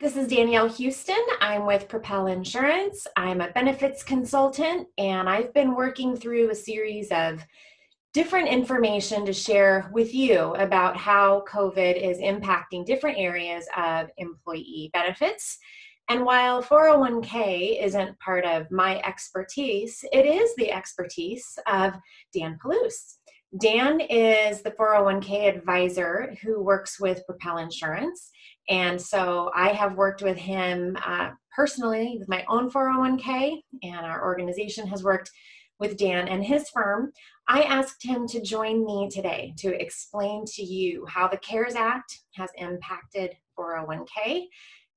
This is Danielle Houston. I'm with Propel Insurance. I'm a benefits consultant, and I've been working through a series of different information to share with you about how COVID is impacting different areas of employee benefits. And while 401k isn't part of my expertise, it is the expertise of Dan Peluse. Dan is the 401k advisor who works with Propel Insurance. And so I have worked with him uh, personally with my own 401k, and our organization has worked with Dan and his firm. I asked him to join me today to explain to you how the CARES Act has impacted 401k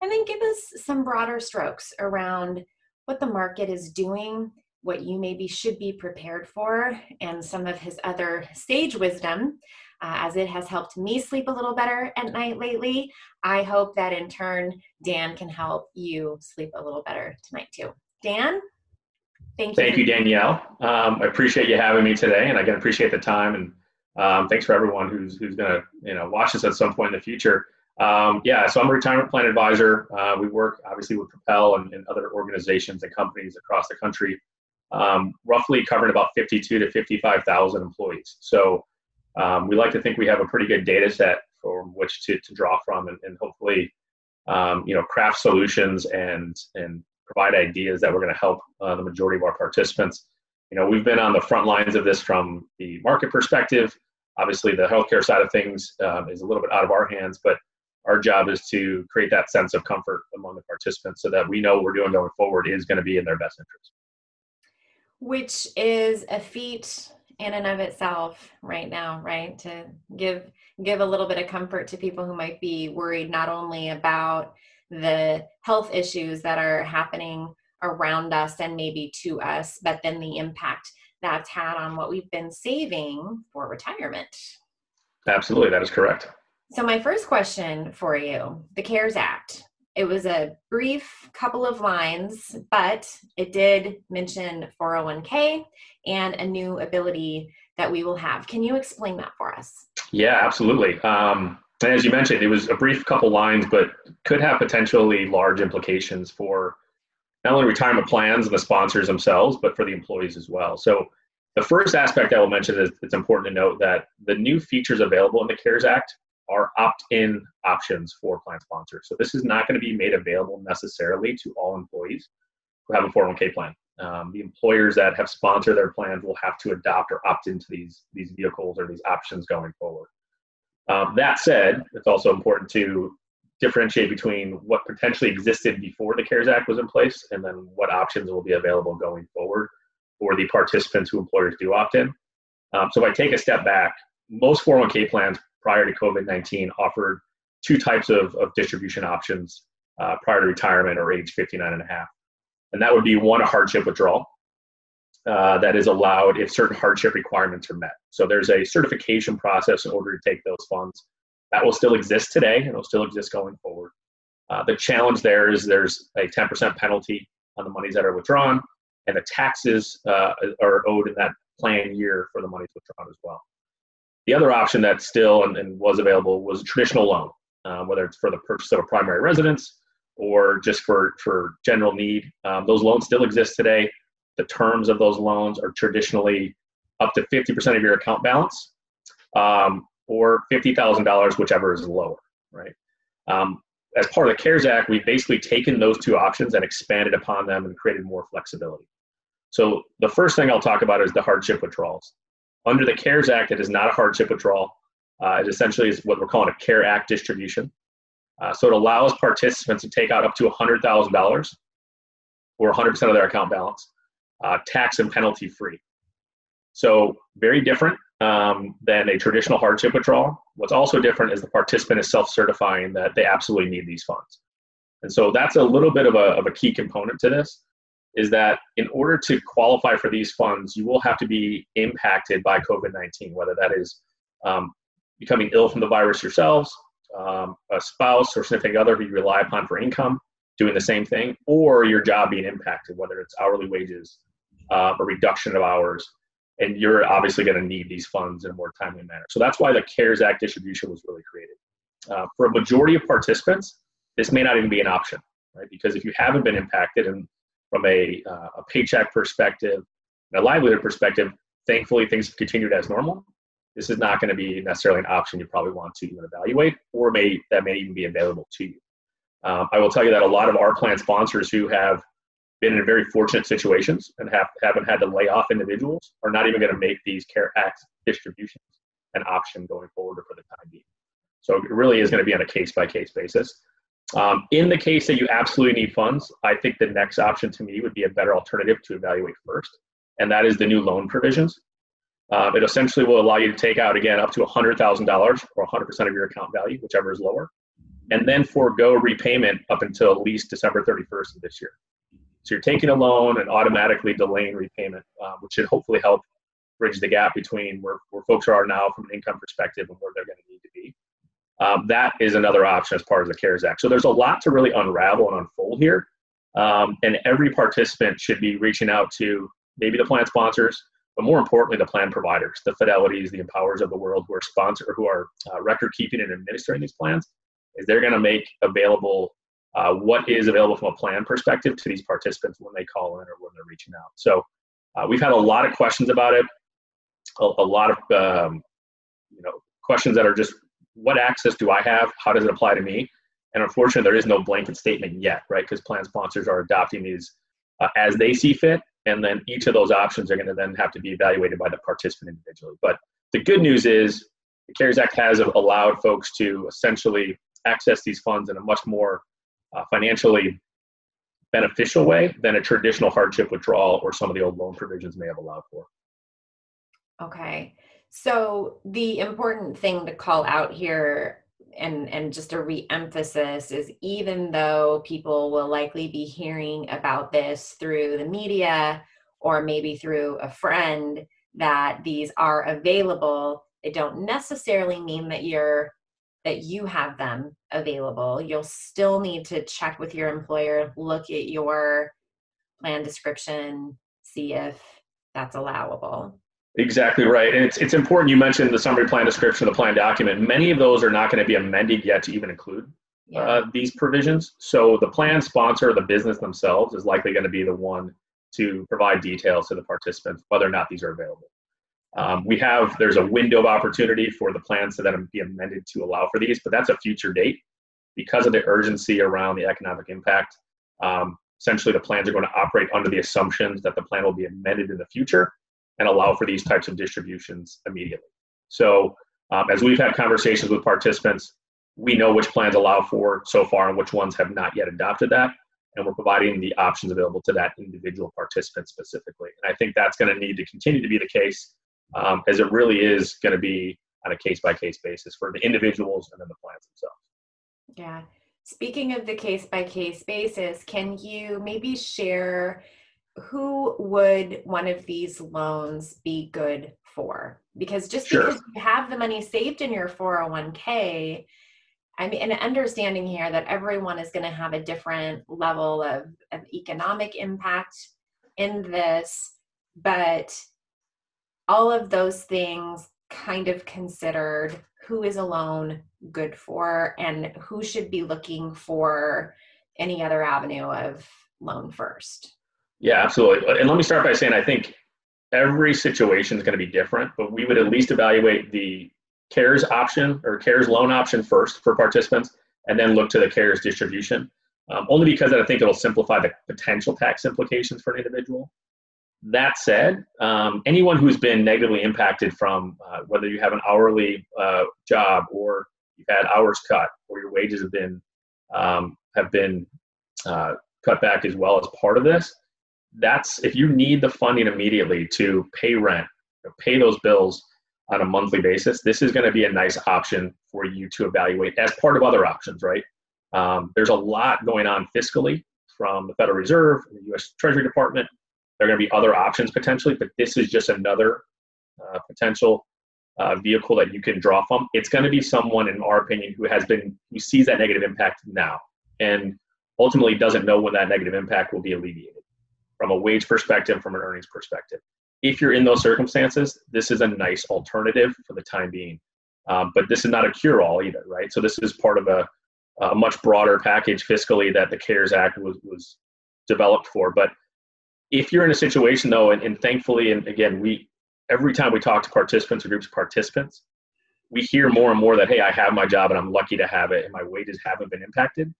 and then give us some broader strokes around what the market is doing, what you maybe should be prepared for, and some of his other sage wisdom. Uh, as it has helped me sleep a little better at night lately, I hope that in turn, Dan can help you sleep a little better tonight too. Dan, thank you. Thank you, Danielle. Um, I appreciate you having me today, and I can appreciate the time. And um, thanks for everyone who's who's going to you know watch this at some point in the future. Um, yeah, so I'm a retirement plan advisor. Uh, we work obviously with Propel and, and, other organizations and companies across the country, um, roughly covering about 52 to 55,000 employees. So um, we like to think we have a pretty good data set from which to, to draw from and, and hopefully, um, you know, craft solutions and, and provide ideas that we're going to help uh, the majority of our participants. You know, we've been on the front lines of this from the market perspective. Obviously, the healthcare side of things um, is a little bit out of our hands, but our job is to create that sense of comfort among the participants so that we know what we're doing going forward is going to be in their best interest. Which is a feat in and of itself right now, right? To give give a little bit of comfort to people who might be worried not only about the health issues that are happening around us and maybe to us, but then the impact that's had on what we've been saving for retirement. Absolutely, that is correct. So, my first question for you the CARES Act. It was a brief couple of lines, but it did mention 401k and a new ability that we will have. Can you explain that for us? Yeah, absolutely. Um, and as you mentioned, it was a brief couple lines, but could have potentially large implications for not only retirement plans and the sponsors themselves, but for the employees as well. So, the first aspect I will mention is it's important to note that the new features available in the CARES Act are opt-in options for plan sponsors. So this is not going to be made available necessarily to all employees who have a 401k plan. Um, the employers that have sponsored their plans will have to adopt or opt into these these vehicles or these options going forward. Um, that said, it's also important to differentiate between what potentially existed before the CARES Act was in place and then what options will be available going forward for the participants who employers do opt in. Um, so if I take a step back, most 401k plans prior to COVID 19 offered two types of, of distribution options uh, prior to retirement or age 59 and a half. And that would be one, a hardship withdrawal uh, that is allowed if certain hardship requirements are met. So there's a certification process in order to take those funds. That will still exist today and will still exist going forward. Uh, the challenge there is there's a 10% penalty on the monies that are withdrawn, and the taxes uh, are owed in that plan year for the monies withdrawn as well. The other option that still and, and was available was a traditional loan, uh, whether it's for the purchase of a primary residence or just for, for general need. Um, those loans still exist today. The terms of those loans are traditionally up to 50% of your account balance um, or $50,000, whichever is lower, right? Um, as part of the CARES Act, we've basically taken those two options and expanded upon them and created more flexibility. So the first thing I'll talk about is the hardship withdrawals. Under the CARES Act, it is not a hardship withdrawal. Uh, it essentially is what we're calling a CARE Act distribution. Uh, so it allows participants to take out up to $100,000 or 100% of their account balance, uh, tax and penalty free. So very different um, than a traditional hardship withdrawal. What's also different is the participant is self-certifying that they absolutely need these funds. And so that's a little bit of a, of a key component to this is that in order to qualify for these funds, you will have to be impacted by COVID 19, whether that is um, becoming ill from the virus yourselves, um, a spouse or significant other who you rely upon for income doing the same thing, or your job being impacted, whether it's hourly wages, uh, a reduction of hours, and you're obviously going to need these funds in a more timely manner. So that's why the CARES Act distribution was really created. Uh, for a majority of participants, this may not even be an option, right? Because if you haven't been impacted and from a, uh, a paycheck perspective, a livelihood perspective, thankfully things have continued as normal. This is not going to be necessarily an option you probably want to even evaluate, or may that may even be available to you. Um, I will tell you that a lot of our plan sponsors who have been in very fortunate situations and have, haven't had to lay off individuals are not even going to make these care act distributions an option going forward or for the time being. So it really is going to be on a case by case basis. Um, in the case that you absolutely need funds, I think the next option to me would be a better alternative to evaluate first, and that is the new loan provisions. Um, it essentially will allow you to take out again up to $100,000 or 100% of your account value, whichever is lower, and then forego repayment up until at least December 31st of this year. So you're taking a loan and automatically delaying repayment, uh, which should hopefully help bridge the gap between where, where folks are now from an income perspective and where they're going to need to be. Um, that is another option as part of the CARES Act. So there's a lot to really unravel and unfold here. Um, and every participant should be reaching out to maybe the plan sponsors, but more importantly, the plan providers, the Fidelities, the Empowers of the world who are sponsor, who are uh, record keeping and administering these plans, is they're going to make available uh, what is available from a plan perspective to these participants when they call in or when they're reaching out. So uh, we've had a lot of questions about it, a, a lot of um, you know questions that are just what access do I have? How does it apply to me? And unfortunately, there is no blanket statement yet, right? Because plan sponsors are adopting these uh, as they see fit, and then each of those options are going to then have to be evaluated by the participant individually. But the good news is the CARES Act has allowed folks to essentially access these funds in a much more uh, financially beneficial way than a traditional hardship withdrawal or some of the old loan provisions may have allowed for. Okay. So the important thing to call out here and and just a re-emphasis is even though people will likely be hearing about this through the media or maybe through a friend that these are available, it don't necessarily mean that you're that you have them available. You'll still need to check with your employer, look at your plan description, see if that's allowable. Exactly right. And it's, it's important you mentioned the summary plan description, the plan document. Many of those are not going to be amended yet to even include yeah. uh, these provisions. So the plan sponsor, the business themselves, is likely going to be the one to provide details to the participants, whether or not these are available. Um, we have there's a window of opportunity for the plans to then be amended to allow for these, but that's a future date because of the urgency around the economic impact. Um, essentially, the plans are going to operate under the assumptions that the plan will be amended in the future and allow for these types of distributions immediately. So, um, as we've had conversations with participants, we know which plans allow for so far and which ones have not yet adopted that and we're providing the options available to that individual participant specifically. And I think that's going to need to continue to be the case um, as it really is going to be on a case by case basis for the individuals and then the plans themselves. Yeah. Speaking of the case by case basis, can you maybe share who would one of these loans be good for? Because just sure. because you have the money saved in your 401k, I mean, an understanding here that everyone is going to have a different level of, of economic impact in this, but all of those things kind of considered who is a loan good for and who should be looking for any other avenue of loan first. Yeah, absolutely. And let me start by saying I think every situation is going to be different, but we would at least evaluate the CARES option or CARES loan option first for participants and then look to the CARES distribution. Um, only because I think it'll simplify the potential tax implications for an individual. That said, um, anyone who's been negatively impacted from uh, whether you have an hourly uh, job or you've had hours cut or your wages have been um, have been uh, cut back as well as part of this, that's if you need the funding immediately to pay rent, pay those bills on a monthly basis, this is going to be a nice option for you to evaluate as part of other options, right? Um, there's a lot going on fiscally from the Federal Reserve, the U.S. Treasury Department. There are going to be other options potentially, but this is just another uh, potential uh, vehicle that you can draw from. It's going to be someone, in our opinion, who has been who sees that negative impact now, and ultimately doesn't know when that negative impact will be alleviated from a wage perspective, from an earnings perspective. If you're in those circumstances, this is a nice alternative for the time being. Um, but this is not a cure all either, right? So this is part of a, a much broader package fiscally that the CARES Act was, was developed for. But if you're in a situation though, and, and thankfully, and again, we every time we talk to participants or groups of participants, we hear more and more that hey, I have my job and I'm lucky to have it, and my wages haven't been impacted.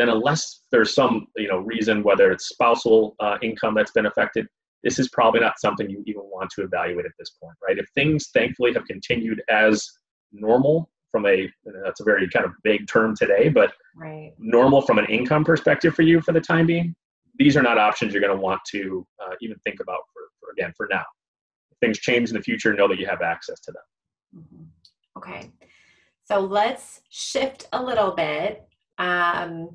Then unless there's some you know reason, whether it's spousal uh, income that's been affected, this is probably not something you even want to evaluate at this point, right? If things thankfully have continued as normal from a that's a very kind of vague term today, but right. normal from an income perspective for you for the time being, these are not options you're going to want to uh, even think about for, for, again for now. If things change in the future, know that you have access to them. Mm-hmm. Okay, so let's shift a little bit. Um,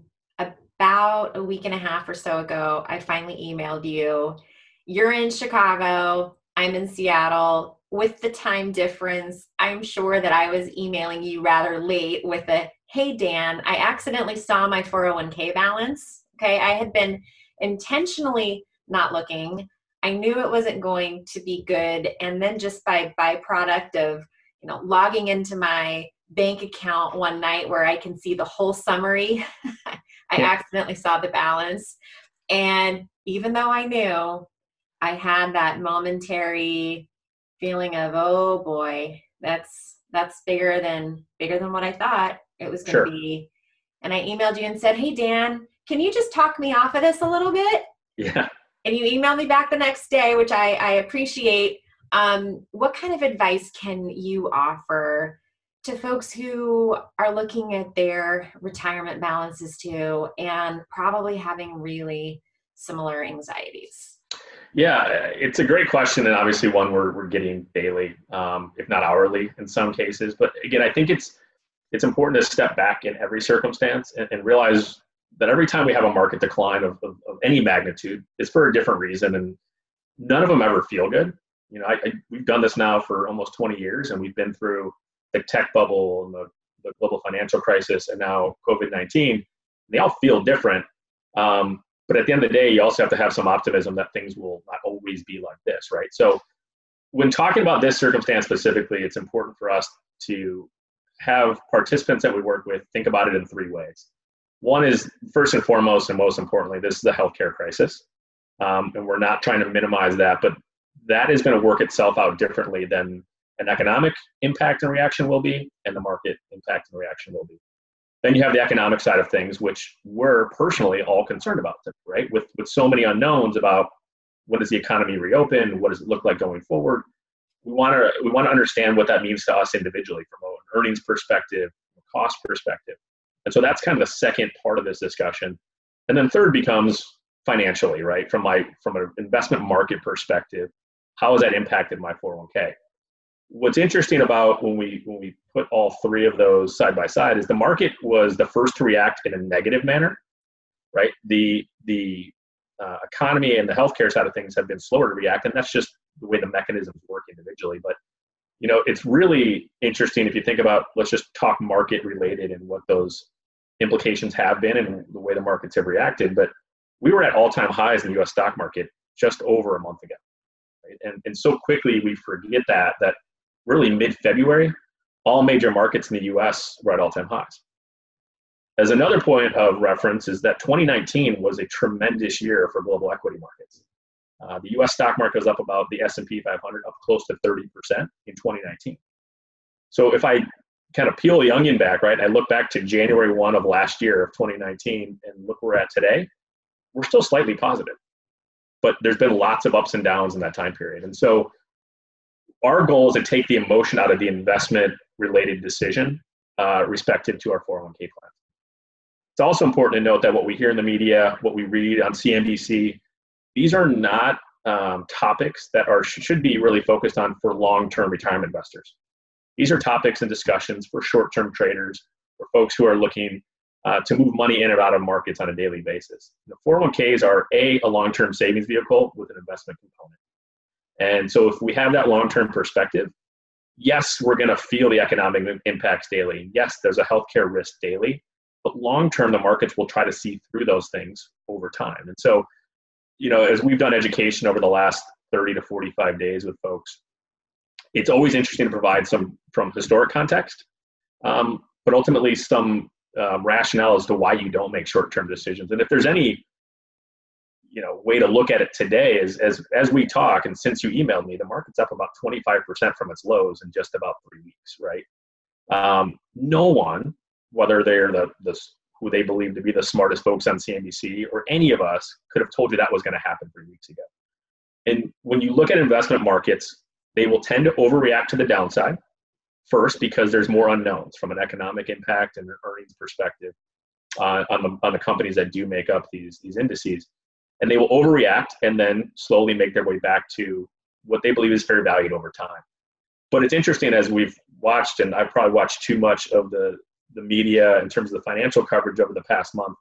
about a week and a half or so ago, I finally emailed you. You're in Chicago. I'm in Seattle with the time difference, I'm sure that I was emailing you rather late with a hey, Dan, I accidentally saw my 401k balance. Okay, I had been intentionally not looking. I knew it wasn't going to be good. And then just by byproduct of, you know, logging into my bank account one night where I can see the whole summary, I yeah. accidentally saw the balance. And even though I knew, I had that momentary feeling of oh boy that's that's bigger than bigger than what i thought it was going to sure. be and i emailed you and said hey dan can you just talk me off of this a little bit yeah and you emailed me back the next day which i, I appreciate um, what kind of advice can you offer to folks who are looking at their retirement balances too and probably having really similar anxieties yeah, it's a great question, and obviously one we're, we're getting daily, um, if not hourly in some cases. But again, I think it's it's important to step back in every circumstance and, and realize that every time we have a market decline of, of, of, any magnitude, it's for a different reason, and none of them ever feel good. You know, I, I, we've done this now for almost 20 years, and we've been through the tech bubble and the, the global financial crisis, and now COVID 19. They all feel different. Um, but at the end of the day, you also have to have some optimism that things will not always be like this, right? So when talking about this circumstance specifically, it's important for us to have participants that we work with think about it in three ways. One is first and foremost, and most importantly, this is a healthcare crisis. Um, and we're not trying to minimize that, but that is going to work itself out differently than an economic impact and reaction will be, and the market impact and reaction will be. Then you have the economic side of things, which we're personally all concerned about, right? With with so many unknowns about what does the economy reopen, what does it look like going forward. We want to we want to understand what that means to us individually from an earnings perspective, a cost perspective, and so that's kind of the second part of this discussion. And then third becomes financially, right? From my from an investment market perspective, how has that impacted my 401k? What's interesting about when we when we put all three of those side by side is the market was the first to react in a negative manner right? The the uh, economy and the healthcare side of things have been slower to react and that's just the way the mechanisms work individually. But you know it's really interesting if you think about let's just talk market related and what those implications have been and the way the markets have reacted. But we were at all-time highs in the us stock market just over a month ago right? and, and so quickly we forget that that really mid February, all major markets in the US were at all time highs. As another point of reference is that 2019 was a tremendous year for global equity markets. Uh, the U.S. stock market was up about the S&P 500 up close to 30% in 2019. So if I kind of peel the onion back, right, I look back to January 1 of last year of 2019 and look where we're at today, we're still slightly positive. But there's been lots of ups and downs in that time period. And so our goal is to take the emotion out of the investment related decision uh, respective to our 401k plan. It's also important to note that what we hear in the media, what we read on CNBC, these are not um, topics that are should be really focused on for long-term retirement investors. These are topics and discussions for short-term traders, for folks who are looking uh, to move money in and out of markets on a daily basis. The 401ks are a a long-term savings vehicle with an investment component. And so if we have that long term perspective, yes, we're going to feel the economic impacts daily. Yes, there's a healthcare risk daily, but long term, the markets will try to see through those things over time. And so, you know, as we've done education over the last 30 to 45 days with folks, it's always interesting to provide some from historic context, um, but ultimately some um, rationale as to why you don't make short-term decisions. And if there's any, you know, way to look at it today is as as we talk, and since you emailed me, the market's up about 25% from its lows in just about three weeks, right? Um, no one, whether they're the the who they believe to be the smartest folks on CNBC or any of us, could have told you that was going to happen three weeks ago. And when you look at investment markets, they will tend to overreact to the downside first because there's more unknowns from an economic impact and an earnings perspective uh, on, the, on the companies that do make up these, these indices. And they will overreact and then slowly make their way back to what they believe is fair valued over time. But it's interesting as we've watched, and I've probably watched too much of the, the media in terms of the financial coverage over the past month.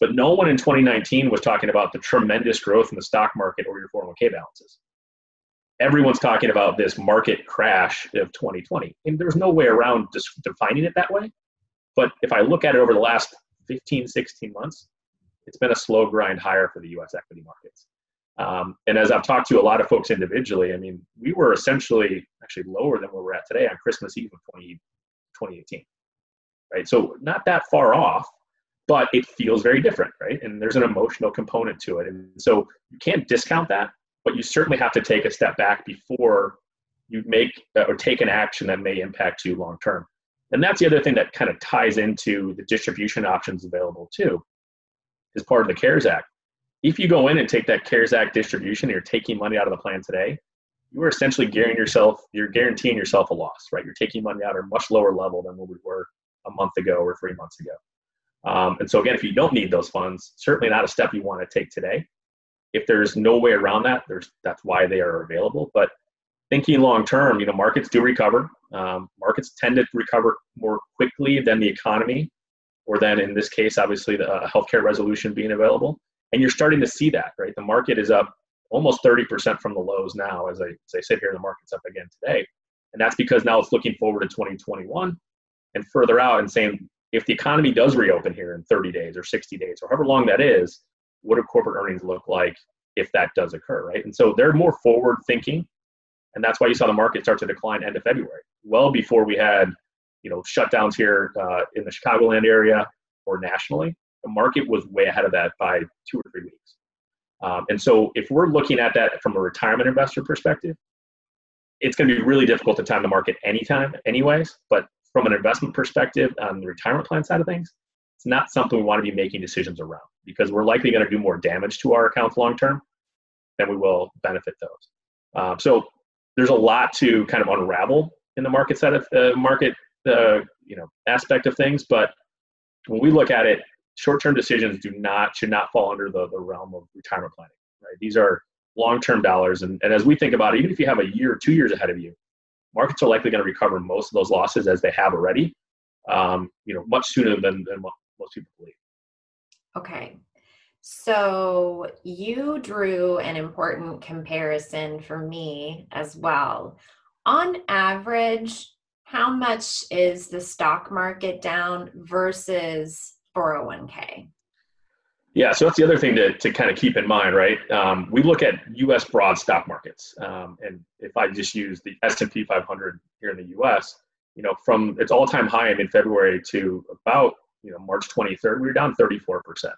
But no one in 2019 was talking about the tremendous growth in the stock market or your 401k balances everyone's talking about this market crash of 2020 and there's no way around defining it that way but if i look at it over the last 15 16 months it's been a slow grind higher for the us equity markets. Um, and as i've talked to a lot of folks individually i mean we were essentially actually lower than where we're at today on christmas eve of 20, 2018 right? So not that far off but it feels very different right? And there's an emotional component to it. And so you can't discount that but you certainly have to take a step back before you make uh, or take an action that may impact you long term. And that's the other thing that kind of ties into the distribution options available too, as part of the CARES Act. If you go in and take that CARES Act distribution, you're taking money out of the plan today. You are essentially guaranteeing yourself, you're guaranteeing yourself a loss, right? You're taking money out at a much lower level than what we were a month ago or three months ago. Um, and so again, if you don't need those funds, certainly not a step you want to take today if there's no way around that, there's that's why they are available. But thinking long term, you know, markets do recover. Um, markets tend to recover more quickly than the economy, or then in this case, obviously the uh, healthcare resolution being available. And you're starting to see that, right? The market is up almost 30% from the lows now. As I, as I sit here, the market's up again today. And that's because now it's looking forward to 2021 and further out and saying, if the economy does reopen here in 30 days or 60 days or however long that is, what do corporate earnings look like if that does occur, right? And so they're more forward thinking, and that's why you saw the market start to decline end of February, well before we had, you know, shutdowns here uh, in the Chicagoland area or nationally. The market was way ahead of that by two or three weeks. Um, and so if we're looking at that from a retirement investor perspective, it's going to be really difficult to time the market anytime, anyways. But from an investment perspective on the retirement plan side of things, it's not something we want to be making decisions around because we're likely going to do more damage to our accounts long term than we will benefit those. Um, so there's a lot to kind of unravel in the market side of the market uh, you know aspect of things, but when we look at it, short-term decisions do not should not fall under the, the realm of retirement planning. Right? These are long-term dollars, and, and as we think about it, even if you have a year or two years ahead of you, markets are likely going to recover most of those losses as they have already. Um, you know, much sooner than, than what most people believe. Okay. So you drew an important comparison for me as well. On average, how much is the stock market down versus 401k? Yeah, so that's the other thing to, to kind of keep in mind, right? Um, we look at U.S. broad stock markets, um, and if I just use the S&P 500 here in the U.S., you know, from its all-time high in February to about you know March 23rd, we were down 34 percent.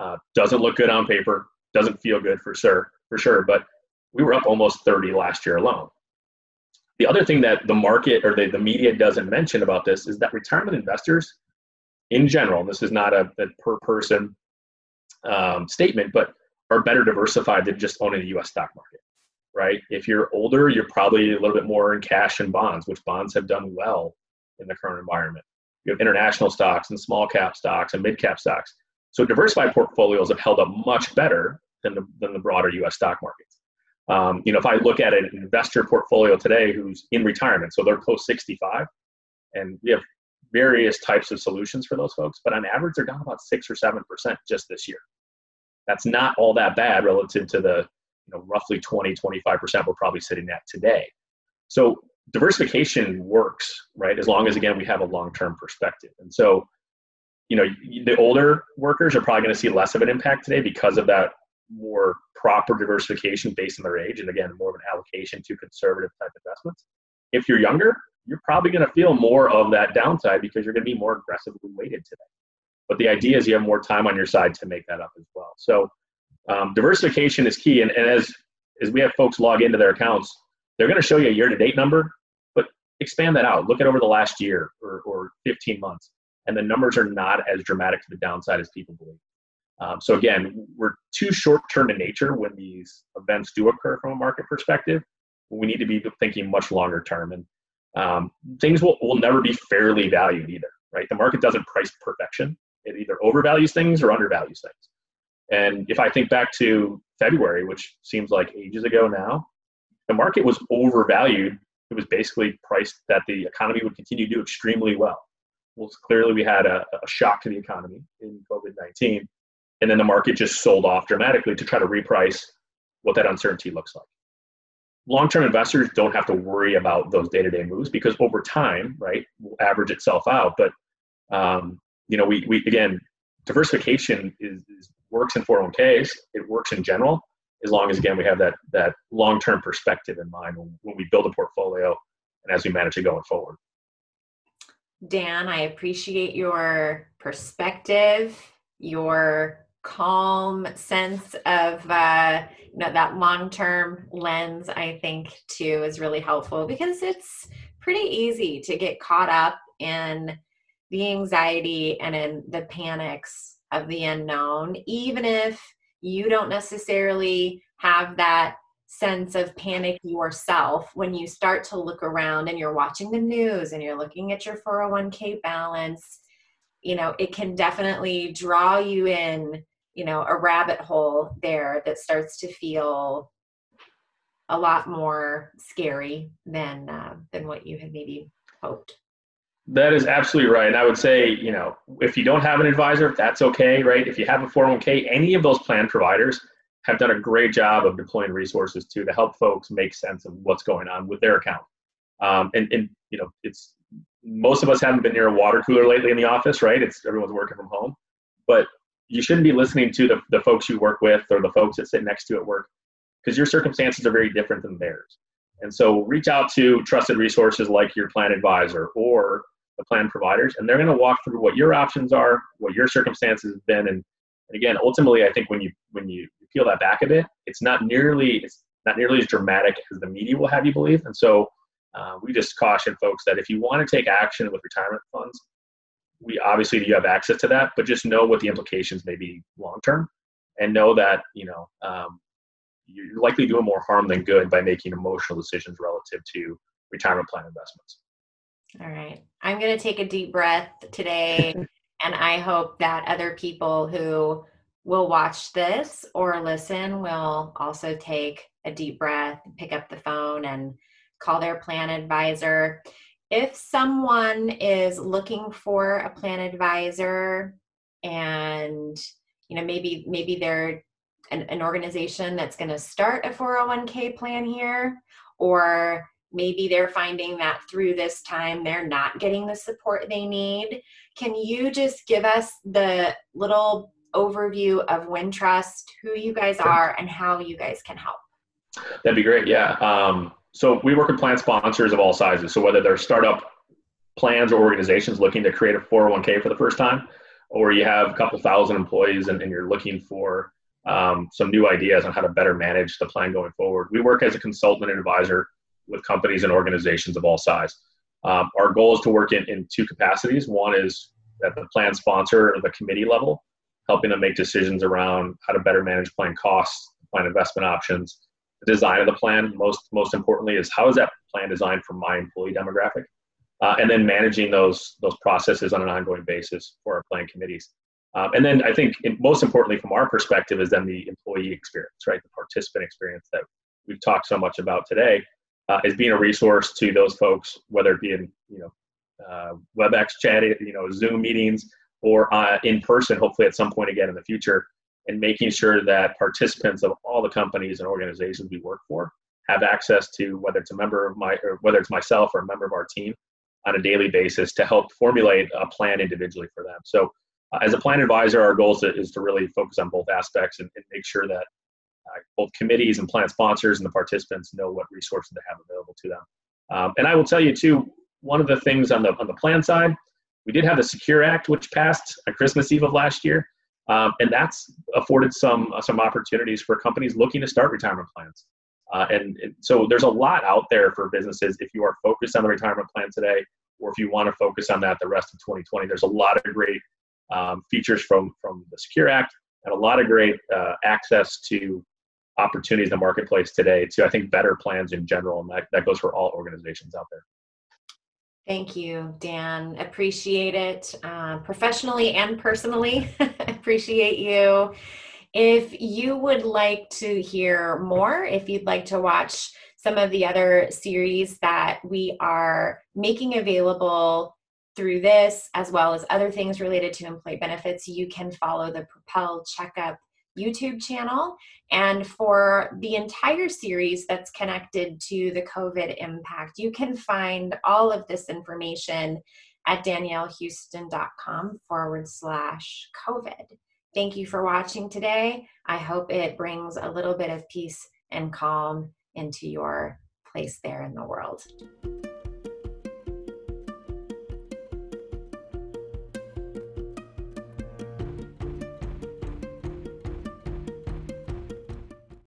Uh, doesn't look good on paper. Doesn't feel good for sure, for sure. But we were up almost 30 last year alone. The other thing that the market or the, the media doesn't mention about this is that retirement investors, in general, this is not a, a per person um, statement, but are better diversified than just owning the U.S. stock market, right? If you're older, you're probably a little bit more in cash and bonds, which bonds have done well in the current environment. You have international stocks and small cap stocks and mid cap stocks. So diversified portfolios have held up much better than the, than the broader U.S. stock markets. Um, you know, if I look at an investor portfolio today who's in retirement, so they're close 65, and we have various types of solutions for those folks, but on average, they're down about six or seven percent just this year. That's not all that bad relative to the you know roughly 20, 25 percent we're probably sitting at today. So diversification works, right? As long as again we have a long-term perspective. And so you know the older workers are probably going to see less of an impact today because of that more proper diversification based on their age and again more of an allocation to conservative type investments if you're younger you're probably going to feel more of that downside because you're going to be more aggressively weighted today. But the idea is you have more time on your side to make that up as well. So um, diversification is key. And, and as, as we have folks log into their accounts, they're going to show you a year to date number, but expand that out. Look at over the last year or, or 15 months. And the numbers are not as dramatic to the downside as people believe. Um, so again, we're too short term in nature when these events do occur from a market perspective. We need to be thinking much longer term, and um, things will, will never be fairly valued either. Right? The market doesn't price perfection; it either overvalues things or undervalues things. And if I think back to February, which seems like ages ago now, the market was overvalued. It was basically priced that the economy would continue to do extremely well. Well, clearly we had a, a shock to the economy in COVID 19 and then the market just sold off dramatically to try to reprice what that uncertainty looks like. Long-term investors don't have to worry about those day-to-day moves because over time, right, will average itself out. But um, you know, we we again, diversification is, is works in 401ks. It works in general as long as again we have that that long-term perspective in mind when, when we build a portfolio and as we manage it going forward. Dan, I appreciate your perspective, your calm sense of uh, you know that long-term lens i think too is really helpful because it's pretty easy to get caught up in the anxiety and in the panics of the unknown even if you don't necessarily have that sense of panic yourself when you start to look around and you're watching the news and you're looking at your 401k balance. You know it can definitely draw you in you know a rabbit hole there that starts to feel a lot more scary than uh, than what you had maybe hoped. That is absolutely right. And i would say you know if you don't have an advisor that's okay right? If you have a 401k any of those plan providers have done a great job of deploying resources too to help folks make sense of what's going on with their account. Um, and, and you know it's most of us haven't been near a water cooler lately in the office right? It's everyone's working from home. But you shouldn't be listening to the, the folks you work with or the folks that sit next to you at work because your circumstances are very different than theirs. And so reach out to trusted resources like your plan advisor or the plan providers, and they're going to walk through what your options are, what your circumstances have been, and, and again, ultimately, I think when you when you peel that back a bit, it's not nearly it's not nearly as dramatic as the media will have you believe. And so uh, we just caution folks that if you want to take action with retirement funds, we obviously you have access to that, but just know what the implications may be long term, and know that you know um, you're likely doing more harm than good by making emotional decisions relative to retirement plan investments. All right, I'm going to take a deep breath today, and I hope that other people who will watch this or listen will also take a deep breath, pick up the phone, and call their plan advisor if someone is looking for a plan advisor and you know maybe maybe they're an, an organization that's going to start a 401k plan here or maybe they're finding that through this time they're not getting the support they need can you just give us the little overview of wintrust who you guys are and how you guys can help? That'd be great yeah um, so we work with plan sponsors of all sizes. So whether they're startup plans or organizations looking to create a 401k for the first time, or you have a couple thousand employees and, and you're looking for um, some new ideas on how to better manage the plan going forward. We work as a consultant and advisor with companies and organizations of all size. Um, our goal is to work in, in two capacities. One is at the plan sponsor or the committee level, helping them make decisions around how to better manage plan costs, plan investment options, the design of the plan. Most most importantly is how is that plan designed for my employee demographic, uh, and then managing those those processes on an ongoing basis for our plan committees. Um, and then I think most importantly from our perspective is then the employee experience, right? The participant experience that we've talked so much about today uh, is being a resource to those folks, whether it be in you know uh, WebEx chat, you know Zoom meetings, or uh, in person, hopefully at some point again in the future, and making sure that participants of all the companies and organizations we work for have access to whether it's a member of my or whether it's myself or a member of our team on a daily basis to help formulate a plan individually for them. So, uh, as a plan advisor, our goal is to, is to really focus on both aspects and, and make sure that uh, both committees and plan sponsors and the participants know what resources they have available to them. Um, and I will tell you too, one of the things on the on the plan side, we did have the Secure Act, which passed on Christmas Eve of last year, um, and that's afforded some uh, some opportunities for companies looking to start retirement plans. Uh, and, and, so there's a lot out there for businesses if you are focused on the retirement plan today, or if you want to focus on that the rest of 2020. There's a lot of great um, features from from the Secure Act and a lot of great uh, access to opportunities in the marketplace today to I think better plans in general, and that, that goes for all organizations out there. Thank you, Dan. Appreciate it uh, professionally and personally. Appreciate you. If you would like to hear more, if you'd like to watch some of the other series that we are making available through this, as well as other things related to employee benefits, you can follow the Propel Checkup YouTube channel. And for the entire series that's connected to the COVID impact, you can find all of this information at daniellehouston.com forward slash COVID. Thank you for watching today. I hope it brings a little bit of peace and calm into your place there in the world.